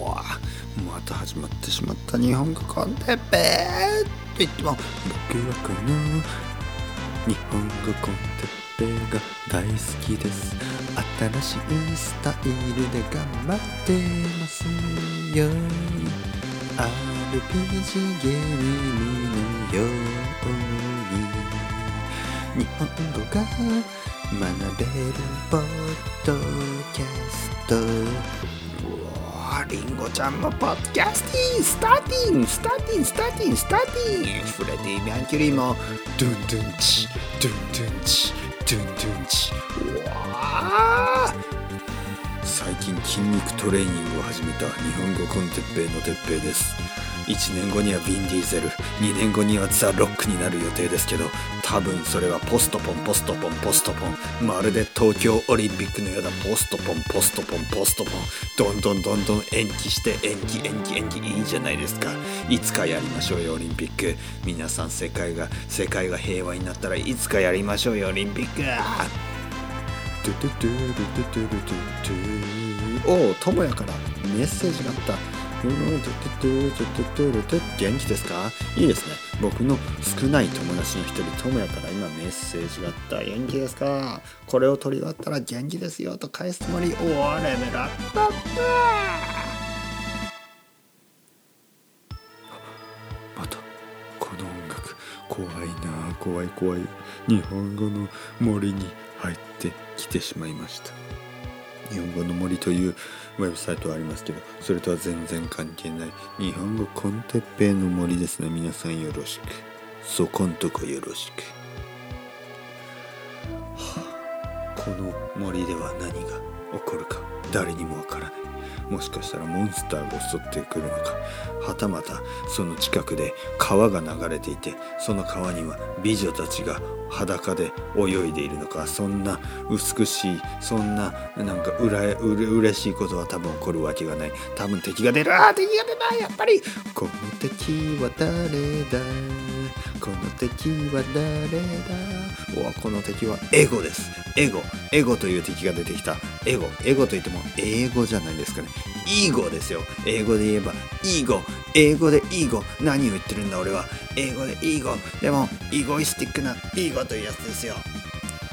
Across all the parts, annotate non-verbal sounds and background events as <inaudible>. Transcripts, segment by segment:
おまた始まってしまった日本語コンテッペと言っても僕はこの日本語コンテッペが大好きです新しいスタイルで頑張ってますよ RPG ゲームィ・ミャンキュリーもドゥンドゥンチドゥンドゥンチドゥンドゥンチ近筋肉トレーニングを始めた日本語コンテッペイのてっぺいです。1年後にはヴィン・ディーゼル。2年後にはザ・ロックになる予定ですけど多分それはポストポンポストポンポストポン。まるで東京オリンピックのようなポストポンポストポンポストポン。どんどんどんどん延期して延期延期延期。いいじゃないですか。いつかやりましょうよオリンピック。皆さん世界が世界が平和になったらいつかやりましょうよオリンピック。おお友也からメッセージがあった。元気ですかいいですね僕の少ない友達の一人智也から今メッセージがあった元気ですかこれを取り終わったら元気ですよと返すつもりおおレベルアップまたこの音楽怖いな怖い怖い日本語の森に入ってきてしまいました日本語の森というウェブサイトはありますけどそれとは全然関係ない。日本語コンテッペイの森ですね。皆さんよろしく。そこんとこよろしく、はあ、この森では何が起こるか。誰にもわからない。もしかしたらモンスターが襲ってくるのか。はたまたその近くで川が流れていてその川には美女たちが裸で泳いでいるのか。そんな美しいそんななんかうらうれ嬉しいことは多分起こるわけがない。多分敵が出る。あ敵が出たやっぱり。この敵は誰だ？この敵は誰だ？おこの敵はエゴです。エゴ。エゴという敵が出てきた。エゴ。エゴといっても英語じゃないですかね。 ego ですよ。英語で言えば ego。英語で ego。何を言ってるんだ俺は。英語で ego。でも egoistic な ego というやつですよ。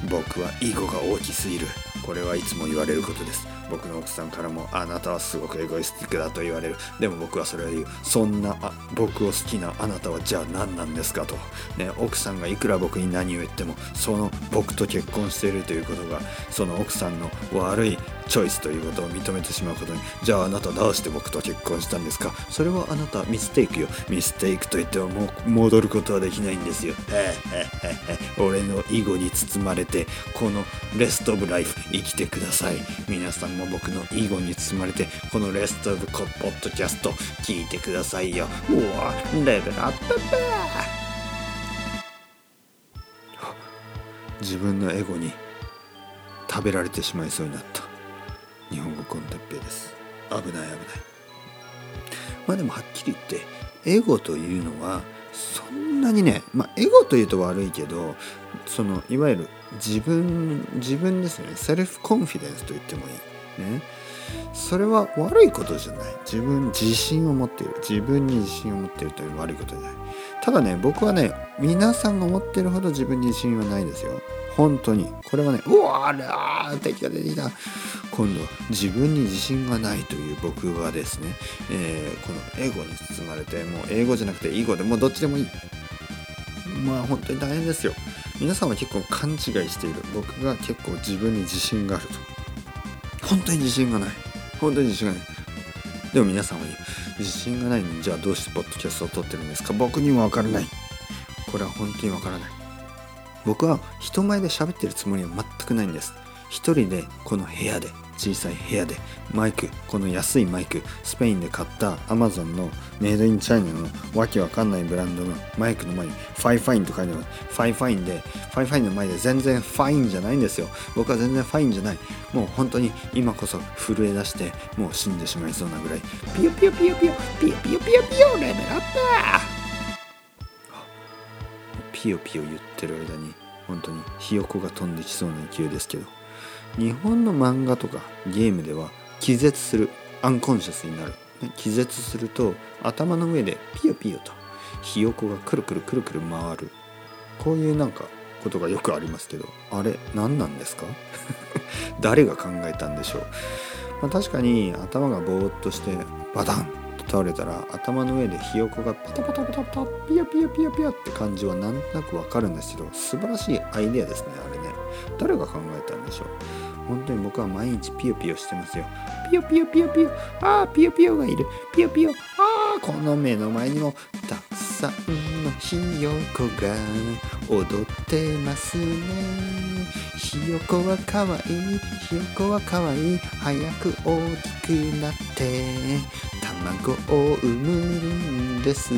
僕は ego が大きすぎる。これはいつも言われることです。僕の奥さんからもあなたはすごくエゴイスティックだと言われる。でも僕はそれを言う。そんな僕を好きなあなたはじゃあ何なんですかと、ね、奥さんがいくら僕に何を言ってもその僕と結婚しているということがその奥さんの悪いチョイスということを認めてしまうことにじゃああなたどうして僕と結婚したんですか。それはあなたミステイクよ。ミステイクと言ってももう戻ることはできないんですよ。俺の囲碁に包まれてこのレストオブライフ生きてください。皆さんも僕の囲碁に包まれてこのレストオブコポッドキャスト聞いてくださいよ。うわレベルアップ自分のエゴに食べられてしまいそうになった。日本語コンテッペです。危ない危ない。まあでもはっきり言ってエゴというのはそんなにねまあエゴというと悪いけどそのいわゆる自分自分ですね。セルフコンフィデンスと言ってもいい。ね。それは悪いことじゃない。自分自信を持っている。自分に自信を持っているという悪いことじゃない。ただね僕はね皆さんが思ってるほど自分に自信はないですよ。本当に。これはねうわあら敵が出てきた。今度自分に自信がないという僕はですね、えー、このエゴに包まれてもう英語じゃなくて囲碁でもうどっちでもいい。まあ本当に大変ですよ。皆さんは結構勘違いしている。僕が結構自分に自信があると。本当に自信がない。本当に自信がない。でも皆さんは言う。自信がないのにじゃあどうしてポッドキャストを撮ってるんですか？僕には分からない。これは本当に分からない。僕は人前で喋ってるつもりは全くないんです。一人でこの部屋で。小さい部屋でマイクこの安いマイクスペインで買った Amazon の made in China のわけわかんないブランドのマイクの前に Fifine と書いてますファイファインでファイファインの前で全然 fine じゃないんですよ。僕は全然 fine じゃない。もう本当に今こそ震え出してもう死んでしまいそうなぐらい。ピヨピヨピヨピヨピヨピヨピヨピヨレベルアップピヨピヨ言ってる間に本当にひよこが飛んできそうな勢いですけど日本の漫画とかゲームでは気絶する unconscious になる。ね、気絶すると頭の上でピヨピヨとひよこがくるくるくるくる回る。こういうなんかことがよくありますけどあれ何なんですか？<laughs> 誰が考えたんでしょう、まあ、確かに頭がぼーっとしてバタンと倒れたら頭の上でひよこがパタパタパタパタピヨピヨピヨピヨって感じはなんとなくわかるんですけど素晴らしいアイデアですねあれね。誰が考えたんでしょう？本当に僕は毎日ピヨピヨしてますよ。ピヨピヨピヨピヨ。ああピヨピヨがいる。ピヨピヨ。ああこの目の前にもたくさんのひよこが踊ってますね。ひよこはかわい。いひよこはかわいい。早く大きくなって。卵を産むんです。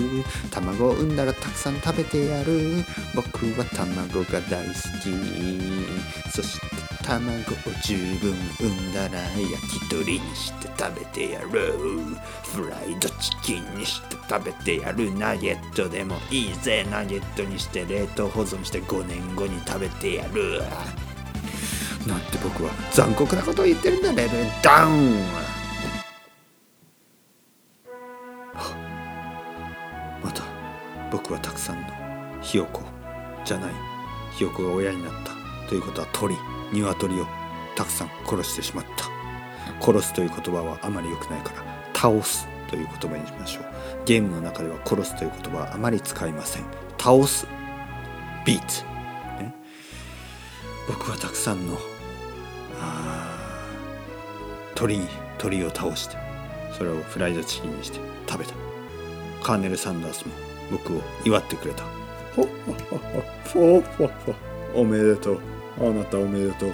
卵を産んだらたくさん食べてやる。僕は卵が大好き。そして卵を十分産んだら焼き鳥にして食べてやる。フライドチキンにして食べてやる。ナゲットでもいいぜ。ナゲットにして冷凍保存して5年後に食べてやる。なんて僕は残酷なことを言ってるんだ。レベルダウン。ひよこ。じゃない。ひよこが親になった。ということは鳥。鶏をたくさん殺してしまった。殺すという言葉はあまり良くないから。倒す。という言葉にしましょう。ゲームの中では殺すという言葉はあまり使いません。倒す。ビーツ、ね、僕はたくさんの鳥に鳥を倒してそれをフライドチキンにして食べた。カーネル・サンダースも僕を祝ってくれた。ほほほほほっほおめでとう。あなたおめでとう。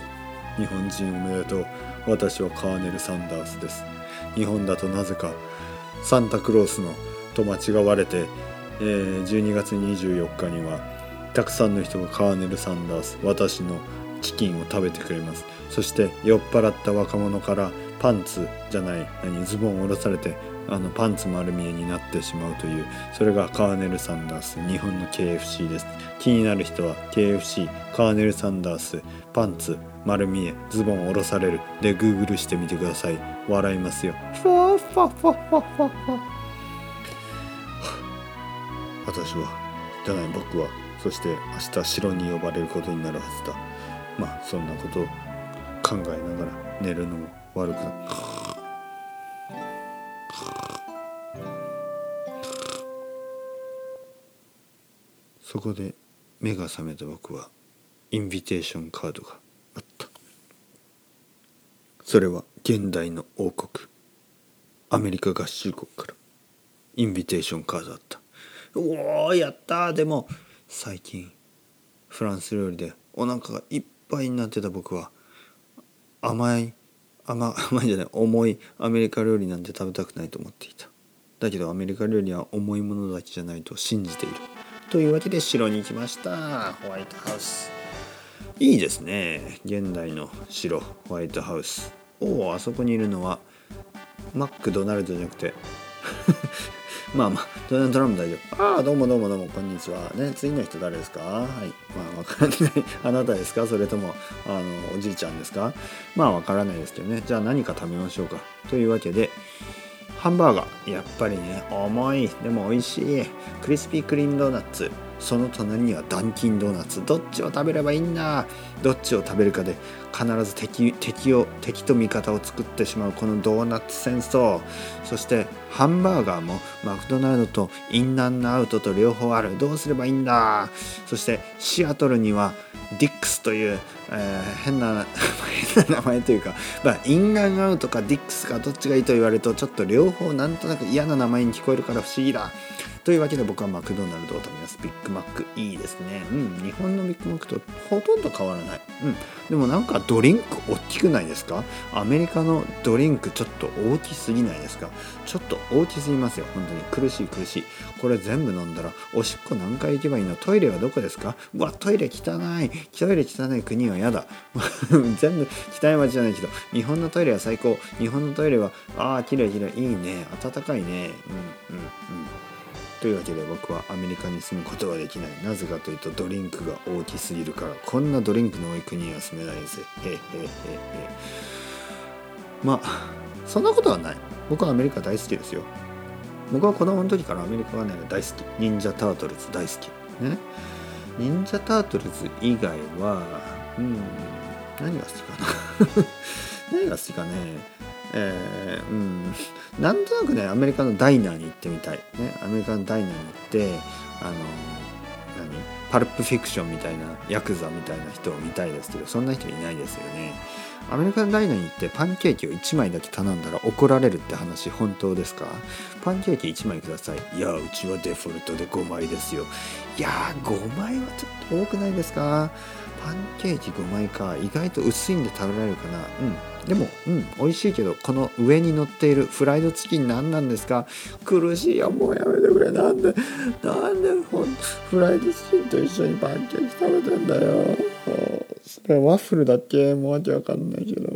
日本人おめでとう。私はカーネル・サンダースです。日本だとなぜかサンタクロースのと間違われて、えー、12月24日にはたくさんの人がカーネル・サンダース私のチキンを食べてくれます。そして酔っ払った若者からパンツじゃない何ズボンを下ろされてあのパンツ丸見えになってしまうというそれがカーネル・サンダース日本の KFC です。気になる人は KFC カーネル・サンダースパンツ丸見えズボン下ろされる。で Google してみてください。笑いますよ。ファファファファファファ私はじゃない僕はそして明日城に呼ばれることになるはずだ。まあそんなことを考えながら寝るのも悪くなそこで目が覚めた僕はインビテーションカードがあった。それは現代の王国アメリカ合衆国からインビテーションカードだった。おおやったでも最近フランス料理でお腹がいっぱいになってた僕は甘い甘 <laughs> 甘いじゃない重いアメリカ料理なんて食べたくないと思っていた。だけどアメリカ料理は重いものだけじゃないと信じている。というわけで城に来ましたホワイトハウスいいですね現代の城ホワイトハウスおおあそこにいるのはマックドナルドじゃなくて <laughs> まあまあ、ドナルド・トランプ大丈夫。ああ、どうもどうもどうも、こんにちは。ね、次の人誰ですか？はい。まあ、わからない。<laughs> あなたですか？それとも、あの、おじいちゃんですか？まあ、わからないですけどね。じゃあ何か食べましょうか。というわけで、ハンバーガー。やっぱりね、重い。でも美味しい。クリスピークリームドーナツ。その隣にはダンキンドーナツ。どっちを食べればいいんだ？どっちを食べるかで必ず敵敵を敵と味方を作ってしまうこのドーナツ戦争。そしてハンバーガーもマクドナルドと In-N-Out と両方ある。どうすればいいんだ？そしてシアトルには Dick's という、えー、変な <laughs> 変な名前というか、まあ、 In-N-Out か Dick's かどっちがいいと言われるとちょっと両方なんとなく嫌な名前に聞こえるから不思議だ。というわけで僕はマクドナルドを食べます。ビッグマックいいですね。うん、日本のビッグマックとほとんど変わらない。うん、でもなんかドリンク大きくないですか？アメリカのドリンクちょっと大きすぎないですか？ちょっと大きすぎますよ。本当に苦しい苦しい。これ全部飲んだらおしっこ何回行けばいいの？トイレはどこですか？うわ、トイレ汚い。トイレ汚い国は嫌だ。<laughs> 全部汚い街じゃないけど、日本のトイレは最高。日本のトイレは、ああ、綺麗綺麗いいね。暖かいね。うん、うん、うん。というわけで僕はアメリカに住むことはできない。なぜかというとドリンクが大きすぎるから。こんなドリンクの多い国には住めないぜ。へへへへ。まあそんなことはない。僕はアメリカ大好きですよ。僕は子供の時からアメリカがね大好き。忍者タートルズ大好き。ね。忍者タートルズ以外はうん何が好きかな。<laughs> 何が好きかね。えー、うん。なんとなくねアメリカのダイナーに行ってみたい。ねアメリカのダイナーに行ってあの何？パルプフィクションみたいなヤクザみたいな人を見たいですけどそんな人いないですよね。アメリカのダイナーに行ってパンケーキを1枚だけ頼んだら怒られるって話本当ですか？パンケーキ1枚ください。いやうちはデフォルトで5枚ですよ。いやー5枚はちょっと多くないですか？パンケーキ5枚か意外と薄いんで食べられるかな？うん。でもうん。美味しいけどこの上に乗っているフライドチキン何なんですか？苦しいよもうやめてくれ。なんでなんでフライドチキンと一緒にパンケーキ食べてんだよ。それワッフルだっけ？もうわけわかんないけど。